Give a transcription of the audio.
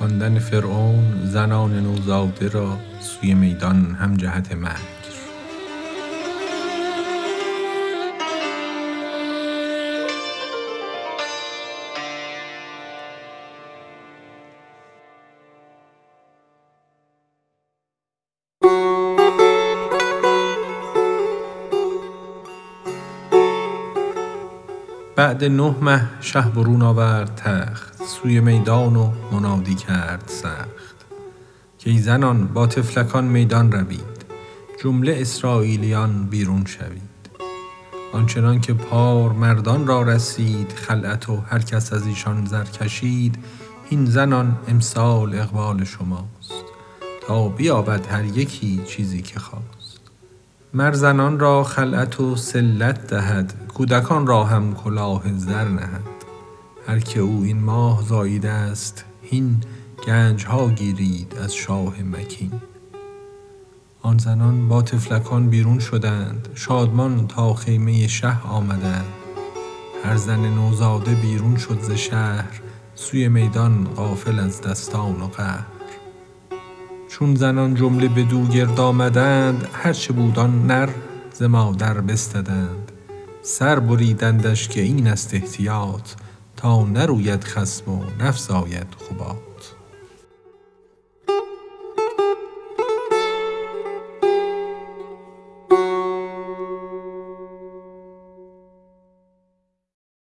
کردن فرعون زنان نوزاده را سوی میدان هم جهت مرگ. بعد نه مه شه برون آورد تخت. سوی میدان و منادی کرد سخت. کای زنان با طفلکان میدان روید. جمله اسراییلیان بیرون شوید. آنچنان که پار مردان را رسید خلعت و هر کس از ایشان زر کشید هین زنان امسال اقبال شماست. تا بیابد هر یکی چیزی که خواست. مر زنان را خلعت و صلت دهد کودکان را هم کلاه زر نهد. هر که او این ماه زاییده ست هین گنج ها گیرید از شاه مکین. آن زنان با طفلکان بیرون شدند شادمان تا خیمه شه آمدند. هر زن نوزاده بیرون شد ز شهر سوی میدان غافل از دستان و قهر. چون زنان جمله بدو گرد آمدند هر چه بود آن نر ز مادر بستدند. سر بریدندش که این است احتیاط تا نروید خصم و نفزاید خباط